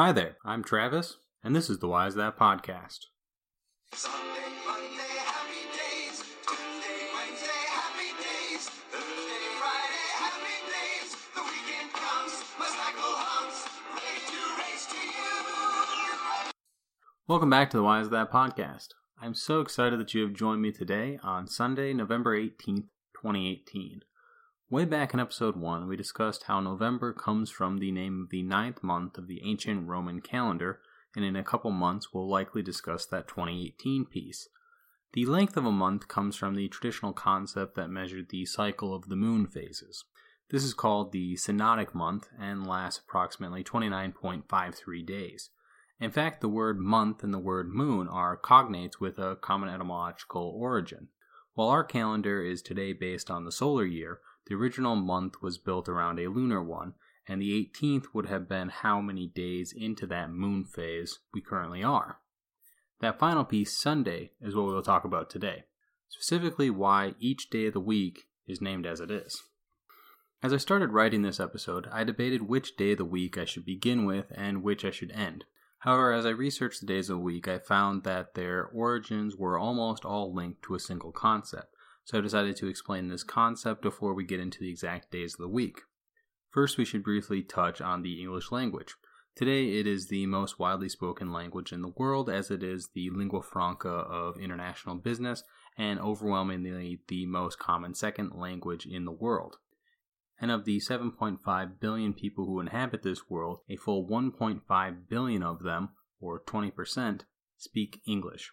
Hi there, I'm Travis, and this is the Why Is That podcast. Sunday, Monday, happy days. Tuesday, Wednesday, happy days. Thursday, Friday, happy days. The weekend comes, my cycle hums, ready to race to you. Welcome back to the Why Is That podcast. I'm so excited that you have joined me today on Sunday, November 18th, 2018. Way back in episode 1, we discussed how November comes from the name of the ninth month of the ancient Roman calendar, and in a couple months we'll likely discuss that 2018 piece. The length of a month comes from the traditional concept that measured the cycle of the moon phases. This is called the synodic month and lasts approximately 29.53 days. In fact, the word month and the word moon are cognates with a common etymological origin. While our calendar is today based on the solar year, the original month was built around a lunar one, and the 18th would have been how many days into that moon phase we currently are. That final piece, Sunday, is what we will talk about today, specifically why each day of the week is named as it is. As I started writing this episode, I debated which day of the week I should begin with and which I should end. However, as I researched the days of the week, I found that their origins were almost all linked to a single concept, so I decided to explain this concept before we get into the exact days of the week. First, we should briefly touch on the English language. Today, it is the most widely spoken language in the world, as it is the lingua franca of international business and overwhelmingly the most common second language in the world. And of the 7.5 billion people who inhabit this world, a full 1.5 billion of them, or 20%, speak English.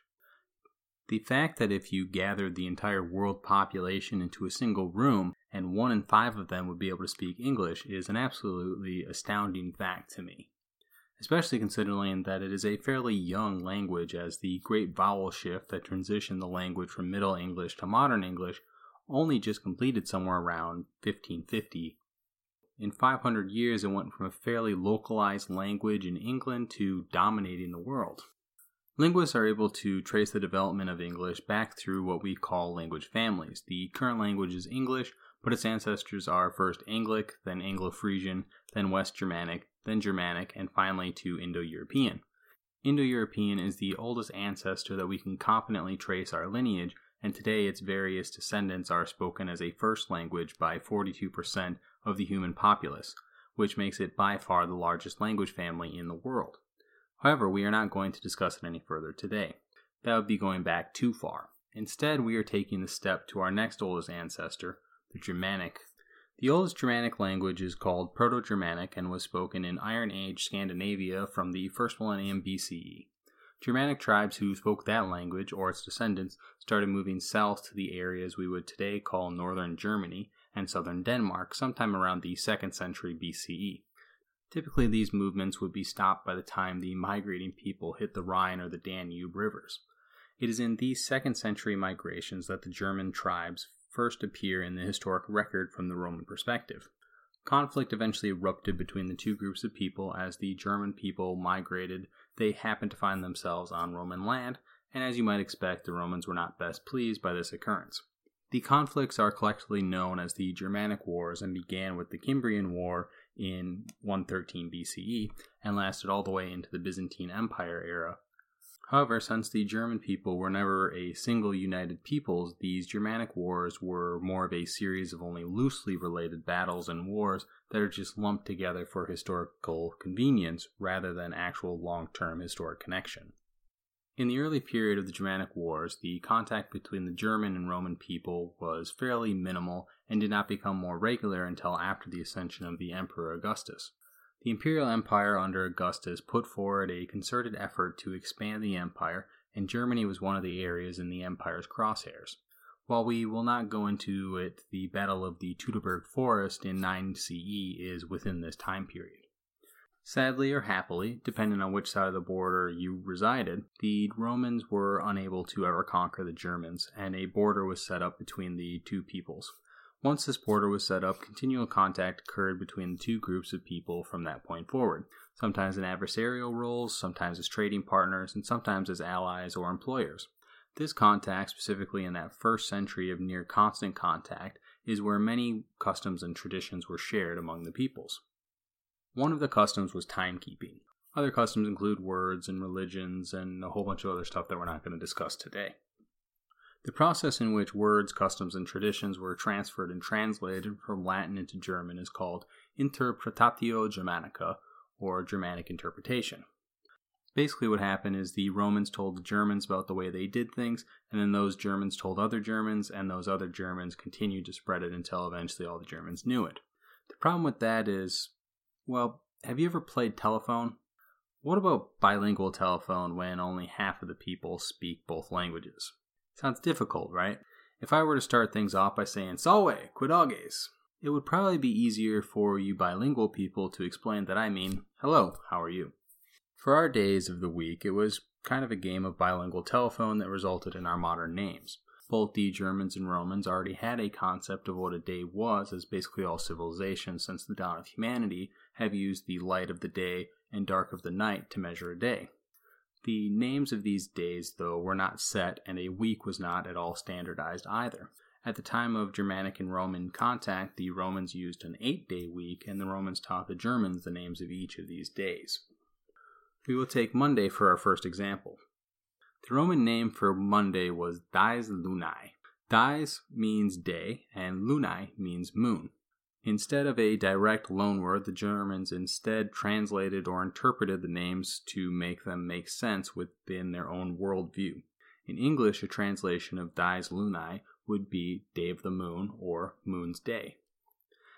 The fact that if you gathered the entire world population into a single room and one in five of them would be able to speak English is an absolutely astounding fact to me. Especially considering that it is a fairly young language, as the great vowel shift that transitioned the language from Middle English to Modern English only just completed somewhere around 1550. In 500 years, it went from a fairly localized language in England to dominating the world. Linguists are able to trace the development of English back through what we call language families. The current language is English, but its ancestors are first Anglic, then Anglo Frisian, then West Germanic, then Germanic, and finally to Indo European. Indo European is the oldest ancestor that we can confidently trace our lineage, and today its various descendants are spoken as a first language by 42% of the human populace, which makes it by far the largest language family in the world. However, we are not going to discuss it any further today. That would be going back too far. Instead, we are taking the step to our next oldest ancestor, the Germanic. The oldest Germanic language is called Proto Germanic and was spoken in Iron Age Scandinavia from the first millennium BCE. Germanic tribes who spoke that language, or its descendants, started moving south to the areas we would today call northern Germany and southern Denmark sometime around the 2nd century BCE. Typically, these movements would be stopped by the time the migrating people hit the Rhine or the Danube rivers. It is in these second century migrations that the German tribes first appear in the historic record from the Roman perspective. Conflict eventually erupted between the two groups of people as the German people migrated. They happened to find themselves on Roman land, and as you might expect, the Romans were not best pleased by this occurrence. The conflicts are collectively known as the Germanic Wars and began with the Cimbrian War in 113 BCE and lasted all the way into the Byzantine Empire era. However, since the German people were never a single united peoples, these Germanic wars were more of a series of only loosely related battles and wars that are just lumped together for historical convenience rather than actual long term historic connection. In the early period of the Germanic Wars, the contact between the German and Roman people was fairly minimal and did not become more regular until after the ascension of the Emperor Augustus. The imperial empire under Augustus put forward a concerted effort to expand the empire, and Germany was one of the areas in the empire's crosshairs. While we will not go into it, the Battle of the Teutoburg Forest in 9 CE is within this time period. Sadly or happily, depending on which side of the border you resided, the Romans were unable to ever conquer the Germans, and a border was set up between the two peoples. Once this border was set up, continual contact occurred between the two groups of people from that point forward, sometimes in adversarial roles, sometimes as trading partners, and sometimes as allies or employers. This contact, specifically in that first century of near constant contact, is where many customs and traditions were shared among the peoples. One of the customs was timekeeping. Other customs include words and religions and a whole bunch of other stuff that we're not going to discuss today. The process in which words, customs, and traditions were transferred and translated from Latin into German is called interpretatio Germanica, or Germanic interpretation. Basically, what happened is the Romans told the Germans about the way they did things, and then those Germans told other Germans, and those other Germans continued to spread it until eventually all the Germans knew it. The problem with that is, well, have you ever played telephone? What about bilingual telephone when only half of the people speak both languages? Sounds difficult, right? If I were to start things off by saying Salve, Quid agis, it would probably be easier for you bilingual people to explain that I mean, hello, how are you? For our days of the week, it was kind of a game of bilingual telephone that resulted in our modern names. Both the Germans and Romans already had a concept of what a day was, as basically all civilizations since the dawn of humanity have used the light of the day and dark of the night to measure a day. The names of these days, though, were not set, and a week was not at all standardized either. At the time of Germanic and Roman contact, the Romans used an eight day week, and the Romans taught the Germans the names of each of these days. We will take Monday for our first example. The Roman name for Monday was Dies Lunae. Dies means day, and Lunae means moon. Instead of a direct loanword, the Germans instead translated or interpreted the names to make them make sense within their own worldview. In English, a translation of Dies Lunae would be Day of the Moon or Moon's Day.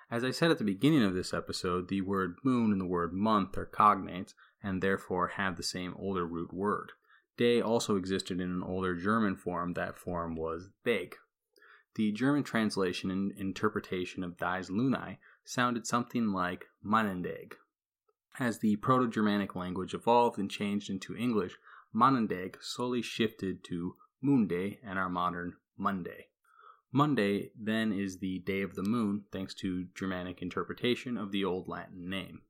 As I said at the beginning of this episode, the word moon and the word month are cognates and therefore have the same older root word. Day also existed in an older German form, that form was Dag. The German translation and interpretation of Dies Lunae sounded something like Manendag. As the Proto Germanic language evolved and changed into English, Manendag slowly shifted to Moonday and our modern Monday. Monday then is the day of the moon, thanks to Germanic interpretation of the Old Latin name.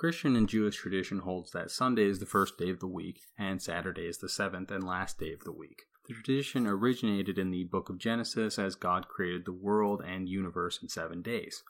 Christian and Jewish tradition holds that Sunday is the first day of the week and Saturday is the seventh and last day of the week. The tradition originated in the book of Genesis as God created the world and universe in seven days.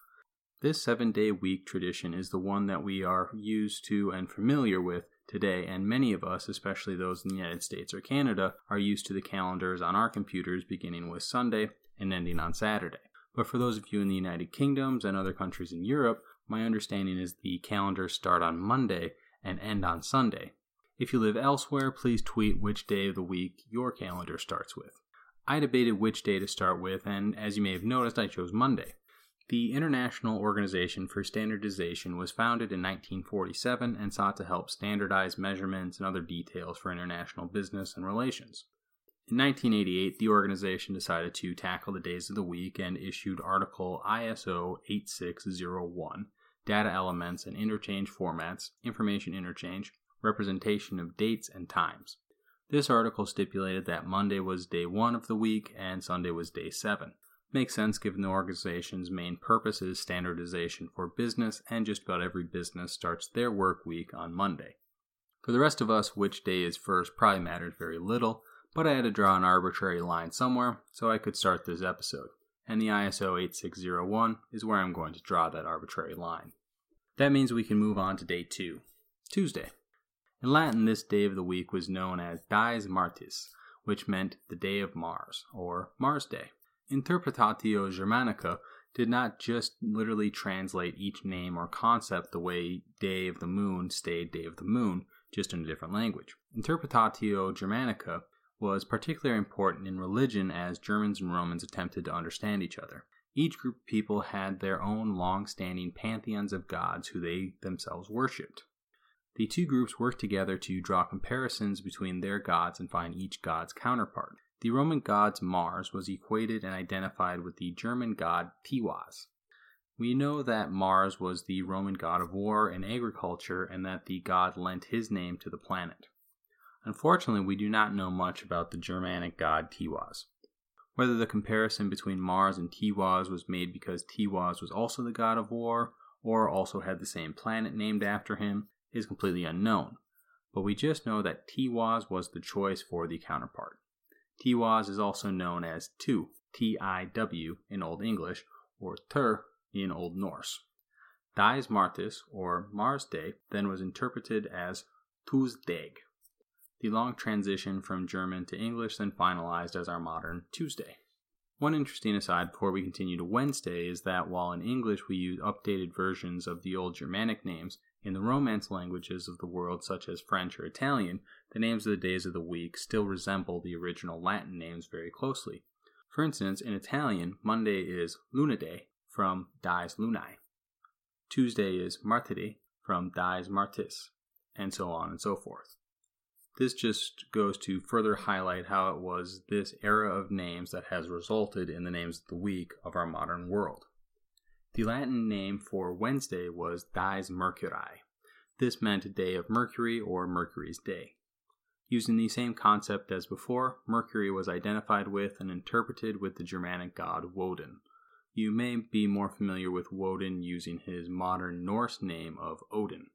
This seven day week tradition is the one that we are used to and familiar with today, and many of us, especially those in the United States or Canada, are used to the calendars on our computers beginning with Sunday and ending on Saturday. But for those of you in the United Kingdoms and other countries in Europe, my understanding is the calendars start on Monday and end on Sunday. If you live elsewhere, please tweet which day of the week your calendar starts with. I debated which day to start with, and as you may have noticed, I chose Monday. The International Organization for Standardization was founded in 1947 and sought to help standardize measurements and other details for international business and relations. In 1988, the organization decided to tackle the days of the week and issued Article ISO 8601 Data Elements and Interchange Formats, Information Interchange, representation of dates and times. This article stipulated that Monday was day 1 of the week and Sunday was day 7. Makes sense given the organization's main purpose is standardization for business, and just about every business starts their work week on Monday. For the rest of us, which day is first probably matters very little, but I had to draw an arbitrary line somewhere so I could start this episode, and the ISO 8601 is where I'm going to draw that arbitrary line. That means we can move on to day 2, Tuesday. In Latin, this day of the week was known as Dies Martis, which meant the day of Mars, or Mars Day. Interpretatio Germanica did not just literally translate each name or concept the way Day of the Moon stayed Day of the Moon, just in a different language. Interpretatio Germanica was particularly important in religion as Germans and Romans attempted to understand each other. Each group of people had their own long standing pantheons of gods who they themselves worshipped. The two groups worked together to draw comparisons between their gods and find each god's counterpart. The Roman god Mars was equated and identified with the German god Tiwaz. We know that Mars was the Roman god of war and agriculture and that the god lent his name to the planet. Unfortunately, we do not know much about the Germanic god Tiwaz. Whether the comparison between Mars and Tiwaz was made because Tiwaz was also the god of war or also had the same planet named after him is completely unknown, but we just know that Tiwaz was the choice for the counterpart. Tiwaz is also known as Tu, T I W in Old English, or Tur in Old Norse. Dies Martis, or Mars Day, then was interpreted as Tuesdag. The long transition from German to English then finalized as our modern Tuesday. One interesting aside before we continue to Wednesday is that while in English we use updated versions of the old Germanic names, in the Romance languages of the world, such as French or Italian, the names of the days of the week still resemble the original Latin names very closely. For instance, in Italian, Monday is lunedì from Dies Lunae. Tuesday is Martedì from Dies Martis, and so on and so forth. This just goes to further highlight how it was this era of names that has resulted in the names of the week of our modern world. The Latin name for Wednesday was Dies Mercurii. This meant day of Mercury or Mercury's day. Using the same concept as before, Mercury was identified with and interpreted with the Germanic god Woden. You may be more familiar with Woden using his modern Norse name of Odin.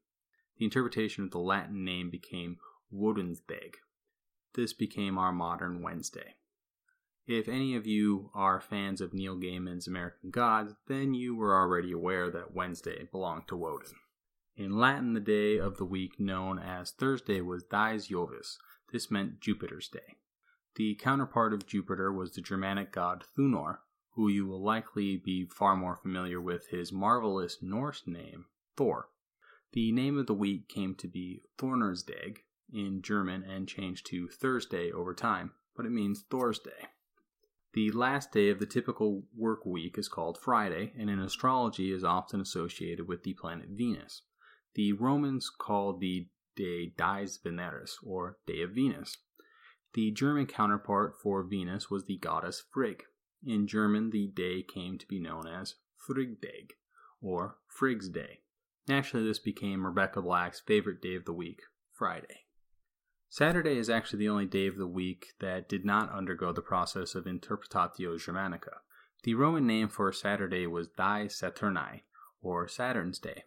The interpretation of the Latin name became Wodensdag. This became our modern Wednesday. If any of you are fans of Neil Gaiman's American Gods, then you were already aware that Wednesday belonged to Woden. In Latin, the day of the week known as Thursday was Dies Jovis. This meant Jupiter's day. The counterpart of Jupiter was the Germanic god Thunor, who you will likely be far more familiar with his marvelous Norse name, Thor. The name of the week came to be Thornersdag in German and changed to Thursday over time, but it means Thursday. The last day of the typical work week is called Friday, and in astrology is often associated with the planet Venus. The Romans called the day Dies Veneris, or Day of Venus. The German counterpart for Venus was the goddess Frigg. In German, the day came to be known as Frigdag, or Frigg's Day. Naturally, this became Rebecca Black's favorite day of the week, Friday. Saturday is actually the only day of the week that did not undergo the process of Interpretatio Germanica. The Roman name for Saturday was Die Saturni, or Saturn's Day.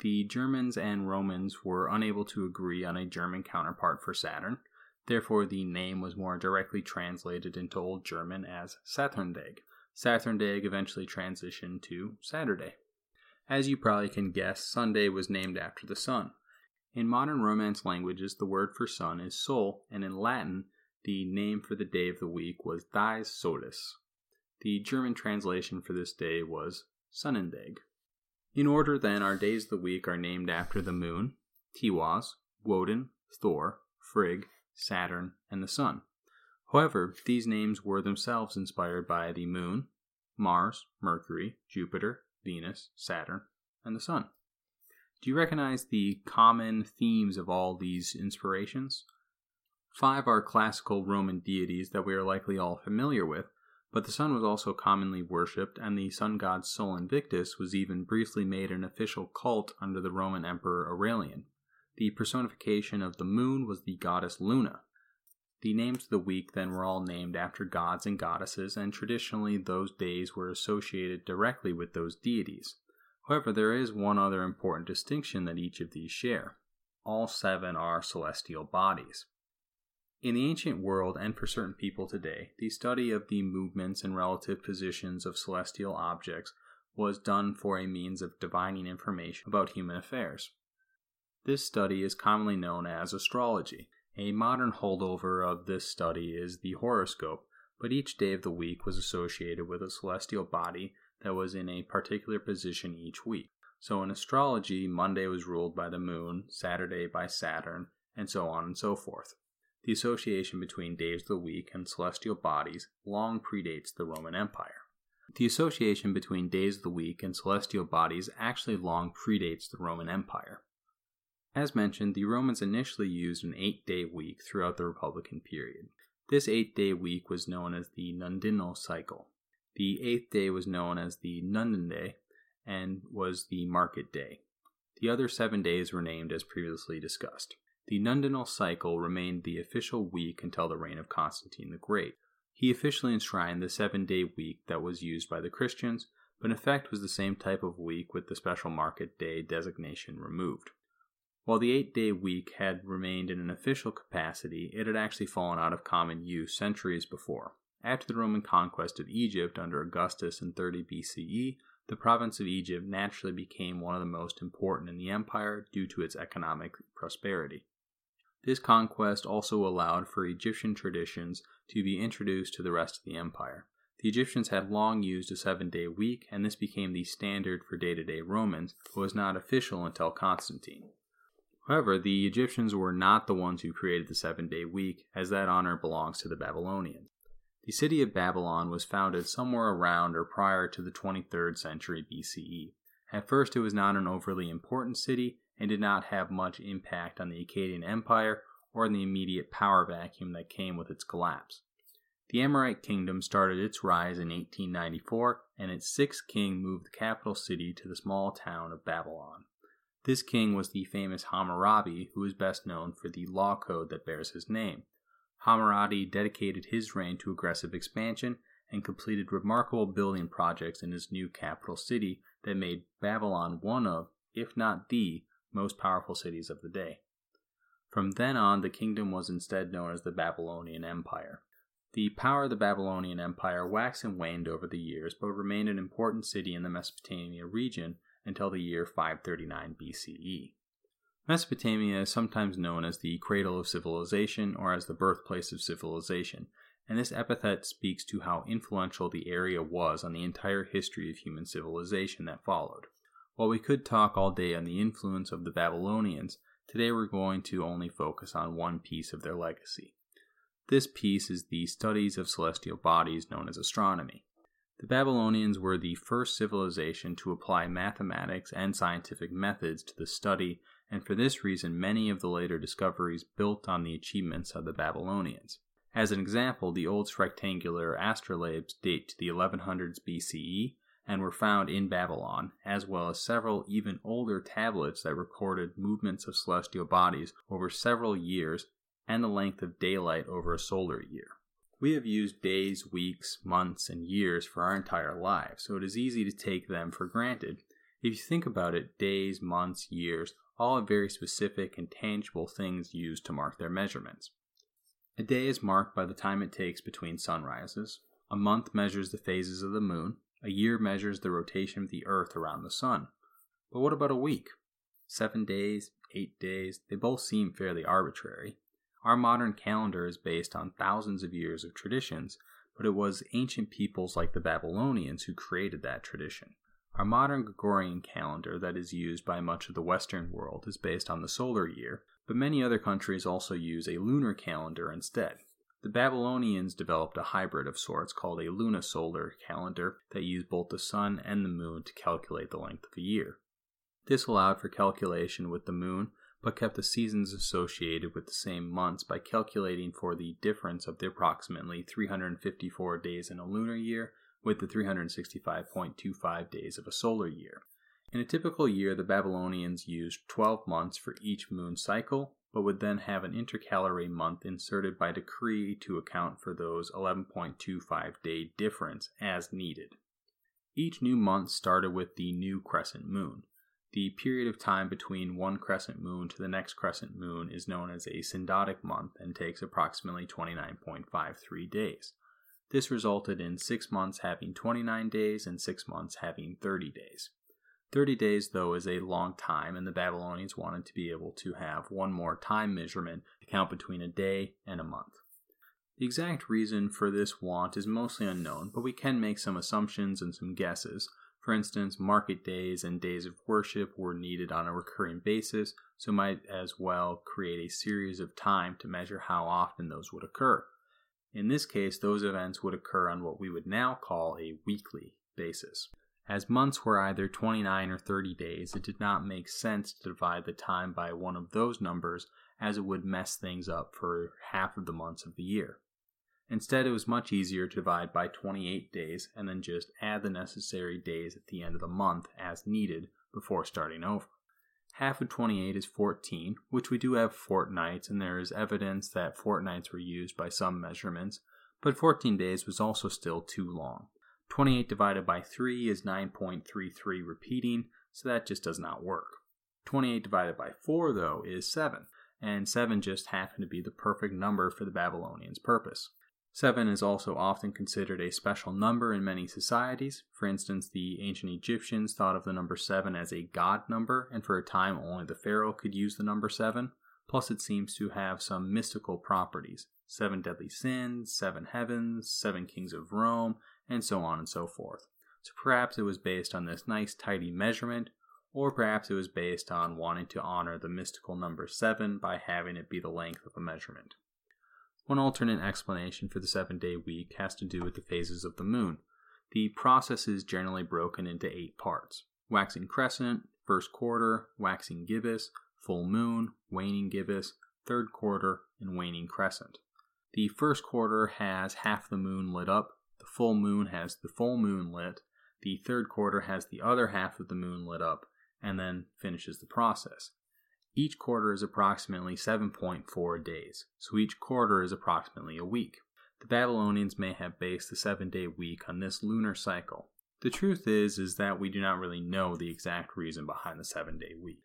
The Germans and Romans were unable to agree on a German counterpart for Saturn, therefore, the name was more directly translated into Old German as Saturndag. Saturndag eventually transitioned to Saturday. As you probably can guess, Sunday was named after the sun. In modern Romance languages, the word for sun is sol, and in Latin, the name for the day of the week was Dies Solis. The German translation for this day was Sonnendag. In order, then, our days of the week are named after the moon, Tiwaz, Woden, Thor, Frigg, Saturn, and the sun. However, these names were themselves inspired by the moon, Mars, Mercury, Jupiter, Venus, Saturn, and the sun. Do you recognize the common themes of all these inspirations? Five are classical Roman deities that we are likely all familiar with, but the sun was also commonly worshipped, and the sun god Sol Invictus was even briefly made an official cult under the Roman Emperor Aurelian. The personification of the moon was the goddess Luna. The names of the week then were all named after gods and goddesses, and traditionally those days were associated directly with those deities. However, there is one other important distinction that each of these share. All seven are celestial bodies. In the ancient world, and for certain people today, the study of the movements and relative positions of celestial objects was done for a means of divining information about human affairs. This study is commonly known as astrology. A modern holdover of this study is the horoscope, but each day of the week was associated with a celestial body that was in a particular position each week. So in astrology, Monday was ruled by the moon, Saturday by Saturn, and so on and so forth. The association between days of the week and celestial bodies long predates the Roman Empire. The association between days of the week and celestial bodies actually long predates the Roman Empire. As mentioned, the Romans initially used an eight day week throughout the Republican period. This eight day week was known as the Nundinal cycle. The eighth day was known as the Nundin Day and was the market day. The other seven days were named as previously discussed. The Nundinal cycle remained the official week until the reign of Constantine the Great. He officially enshrined the seven day week that was used by the Christians, but in effect was the same type of week with the special market day designation removed. While the eight day week had remained in an official capacity, it had actually fallen out of common use centuries before. After the Roman conquest of Egypt under Augustus in 30 BCE, the province of Egypt naturally became one of the most important in the empire due to its economic prosperity. This conquest also allowed for Egyptian traditions to be introduced to the rest of the empire. The Egyptians had long used a seven day week, and this became the standard for day to day Romans, but was not official until Constantine. However, the Egyptians were not the ones who created the seven day week, as that honor belongs to the Babylonians. The city of Babylon was founded somewhere around or prior to the 23rd century BCE. At first, it was not an overly important city and did not have much impact on the Akkadian Empire or in the immediate power vacuum that came with its collapse. The Amorite kingdom started its rise in 1894, and its sixth king moved the capital city to the small town of Babylon. This king was the famous Hammurabi, who is best known for the law code that bears his name. Hammurabi dedicated his reign to aggressive expansion and completed remarkable building projects in his new capital city that made Babylon one of, if not the, most powerful cities of the day. From then on, the kingdom was instead known as the Babylonian Empire. The power of the Babylonian Empire waxed and waned over the years, but remained an important city in the Mesopotamia region until the year 539 BCE. Mesopotamia is sometimes known as the cradle of civilization or as the birthplace of civilization, and this epithet speaks to how influential the area was on the entire history of human civilization that followed. While we could talk all day on the influence of the Babylonians, today we're going to only focus on one piece of their legacy. This piece is the studies of celestial bodies known as astronomy. The Babylonians were the first civilization to apply mathematics and scientific methods to the study, and for this reason, many of the later discoveries built on the achievements of the Babylonians. As an example, the oldest rectangular astrolabes date to the 1100s BCE and were found in Babylon, as well as several even older tablets that recorded movements of celestial bodies over several years and the length of daylight over a solar year. We have used days, weeks, months, and years for our entire lives, so it is easy to take them for granted. If you think about it, days, months, years all have very specific and tangible things used to mark their measurements. A day is marked by the time it takes between sunrises. A month measures the phases of the moon. A year measures the rotation of the earth around the sun. But what about a week? Seven days, eight days, they both seem fairly arbitrary. Our modern calendar is based on thousands of years of traditions, but it was ancient peoples like the Babylonians who created that tradition. Our modern Gregorian calendar that is used by much of the Western world is based on the solar year, but many other countries also use a lunar calendar instead. The Babylonians developed a hybrid of sorts called a lunisolar calendar that used both the sun and the moon to calculate the length of a year. This allowed for calculation with the moon but kept the seasons associated with the same months by calculating for the difference of the approximately 354 days in a lunar year with the 365.25 days of a solar year. In a typical year, the Babylonians used 12 months for each moon cycle, but would then have an intercalary month inserted by decree to account for those 11.25 day difference as needed. Each new month started with the new crescent moon. The period of time between one crescent moon to the next crescent moon is known as a synodic month and takes approximately 29.53 days. This resulted in six months having 29 days and six months having 30 days. 30 days, though, is a long time, and the Babylonians wanted to be able to have one more time measurement to count between a day and a month. The exact reason for this want is mostly unknown, but we can make some assumptions and some guesses. For instance, market days and days of worship were needed on a recurring basis, so might as well create a series of time to measure how often those would occur. In this case, those events would occur on what we would now call a weekly basis. As months were either 29 or 30 days, it did not make sense to divide the time by one of those numbers as it would mess things up for half of the months of the year. Instead, it was much easier to divide by 28 days and then just add the necessary days at the end of the month as needed before starting over. Half of 28 is 14, which we do have fortnights, and there is evidence that fortnights were used by some measurements, but 14 days was also still too long. 28 divided by 3 is 9.33 repeating, so that just does not work. 28 divided by 4, though, is 7, and 7 just happened to be the perfect number for the Babylonians' purpose. Seven is also often considered a special number in many societies. For instance, the ancient Egyptians thought of the number seven as a god number, and for a time only the pharaoh could use the number seven. Plus, it seems to have some mystical properties seven deadly sins, seven heavens, seven kings of Rome, and so on and so forth. So perhaps it was based on this nice, tidy measurement, or perhaps it was based on wanting to honor the mystical number seven by having it be the length of a measurement. One alternate explanation for the seven day week has to do with the phases of the moon. The process is generally broken into eight parts waxing crescent, first quarter, waxing gibbous, full moon, waning gibbous, third quarter, and waning crescent. The first quarter has half the moon lit up, the full moon has the full moon lit, the third quarter has the other half of the moon lit up, and then finishes the process. Each quarter is approximately 7.4 days, so each quarter is approximately a week. The Babylonians may have based the seven day week on this lunar cycle. The truth is is that we do not really know the exact reason behind the seven day week.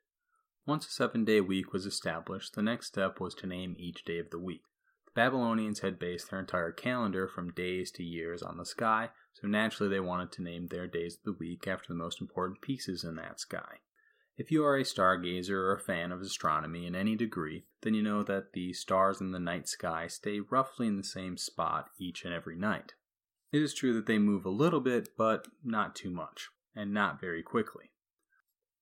Once a seven day week was established, the next step was to name each day of the week. The Babylonians had based their entire calendar from days to years on the sky, so naturally they wanted to name their days of the week after the most important pieces in that sky. If you are a stargazer or a fan of astronomy in any degree, then you know that the stars in the night sky stay roughly in the same spot each and every night. It is true that they move a little bit, but not too much, and not very quickly.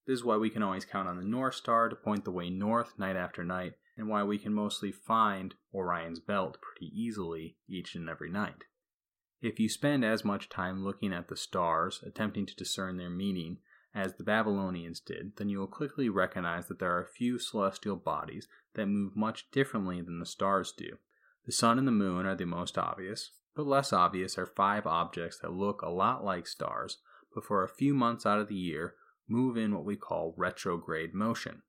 This is why we can always count on the North Star to point the way north night after night, and why we can mostly find Orion's belt pretty easily each and every night. If you spend as much time looking at the stars, attempting to discern their meaning, as the Babylonians did, then you will quickly recognize that there are a few celestial bodies that move much differently than the stars do. The sun and the moon are the most obvious, but less obvious are five objects that look a lot like stars, but for a few months out of the year move in what we call retrograde motion.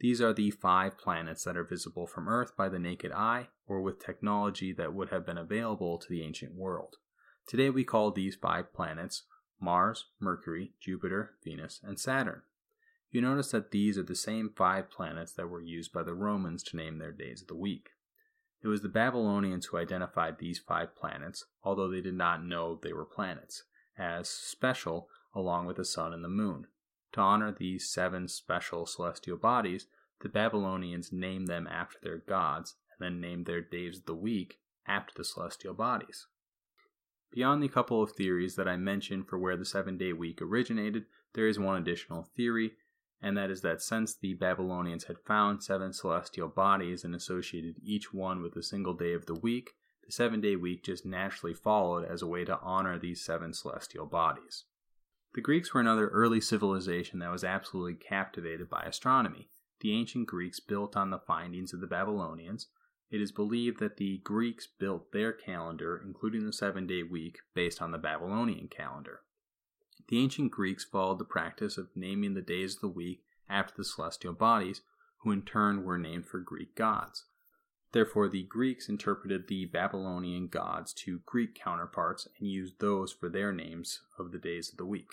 These are the five planets that are visible from Earth by the naked eye or with technology that would have been available to the ancient world. Today we call these five planets Mars, Mercury, Jupiter, Venus, and Saturn. You notice that these are the same five planets that were used by the Romans to name their days of the week. It was the Babylonians who identified these five planets, although they did not know they were planets, as special along with the sun and the moon. To honor these seven special celestial bodies, the Babylonians named them after their gods and then named their days of the week after the celestial bodies. Beyond the couple of theories that I mentioned for where the seven day week originated, there is one additional theory, and that is that since the Babylonians had found seven celestial bodies and associated each one with a single day of the week, the seven day week just naturally followed as a way to honor these seven celestial bodies. The Greeks were another early civilization that was absolutely captivated by astronomy. The ancient Greeks built on the findings of the Babylonians, it is believed that the Greeks built their calendar, including the seven day week, based on the Babylonian calendar. The ancient Greeks followed the practice of naming the days of the week after the celestial bodies, who in turn were named for Greek gods. Therefore, the Greeks interpreted the Babylonian gods to Greek counterparts and used those for their names of the days of the week.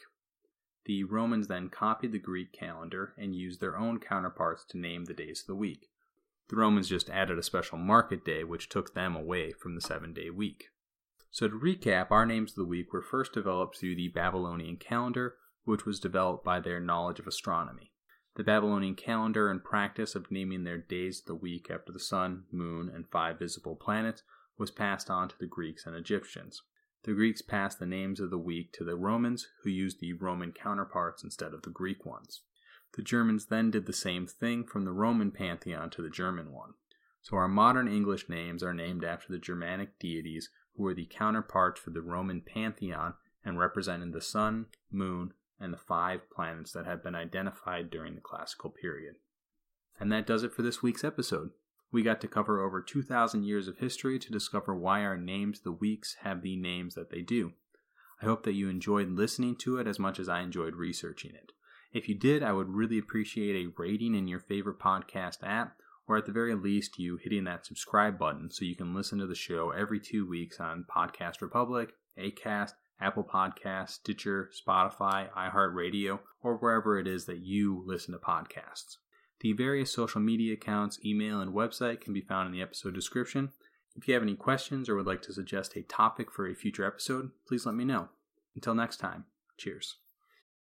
The Romans then copied the Greek calendar and used their own counterparts to name the days of the week. The Romans just added a special market day, which took them away from the seven day week. So, to recap, our names of the week were first developed through the Babylonian calendar, which was developed by their knowledge of astronomy. The Babylonian calendar and practice of naming their days of the week after the sun, moon, and five visible planets was passed on to the Greeks and Egyptians. The Greeks passed the names of the week to the Romans, who used the Roman counterparts instead of the Greek ones. The Germans then did the same thing from the Roman pantheon to the German one. So our modern English names are named after the Germanic deities who were the counterparts for the Roman pantheon and represented the sun, moon, and the five planets that had been identified during the classical period. And that does it for this week's episode. We got to cover over 2,000 years of history to discover why our names, the weeks, have the names that they do. I hope that you enjoyed listening to it as much as I enjoyed researching it. If you did, I would really appreciate a rating in your favorite podcast app, or at the very least, you hitting that subscribe button so you can listen to the show every two weeks on Podcast Republic, Acast, Apple Podcasts, Stitcher, Spotify, iHeartRadio, or wherever it is that you listen to podcasts. The various social media accounts, email, and website can be found in the episode description. If you have any questions or would like to suggest a topic for a future episode, please let me know. Until next time, cheers.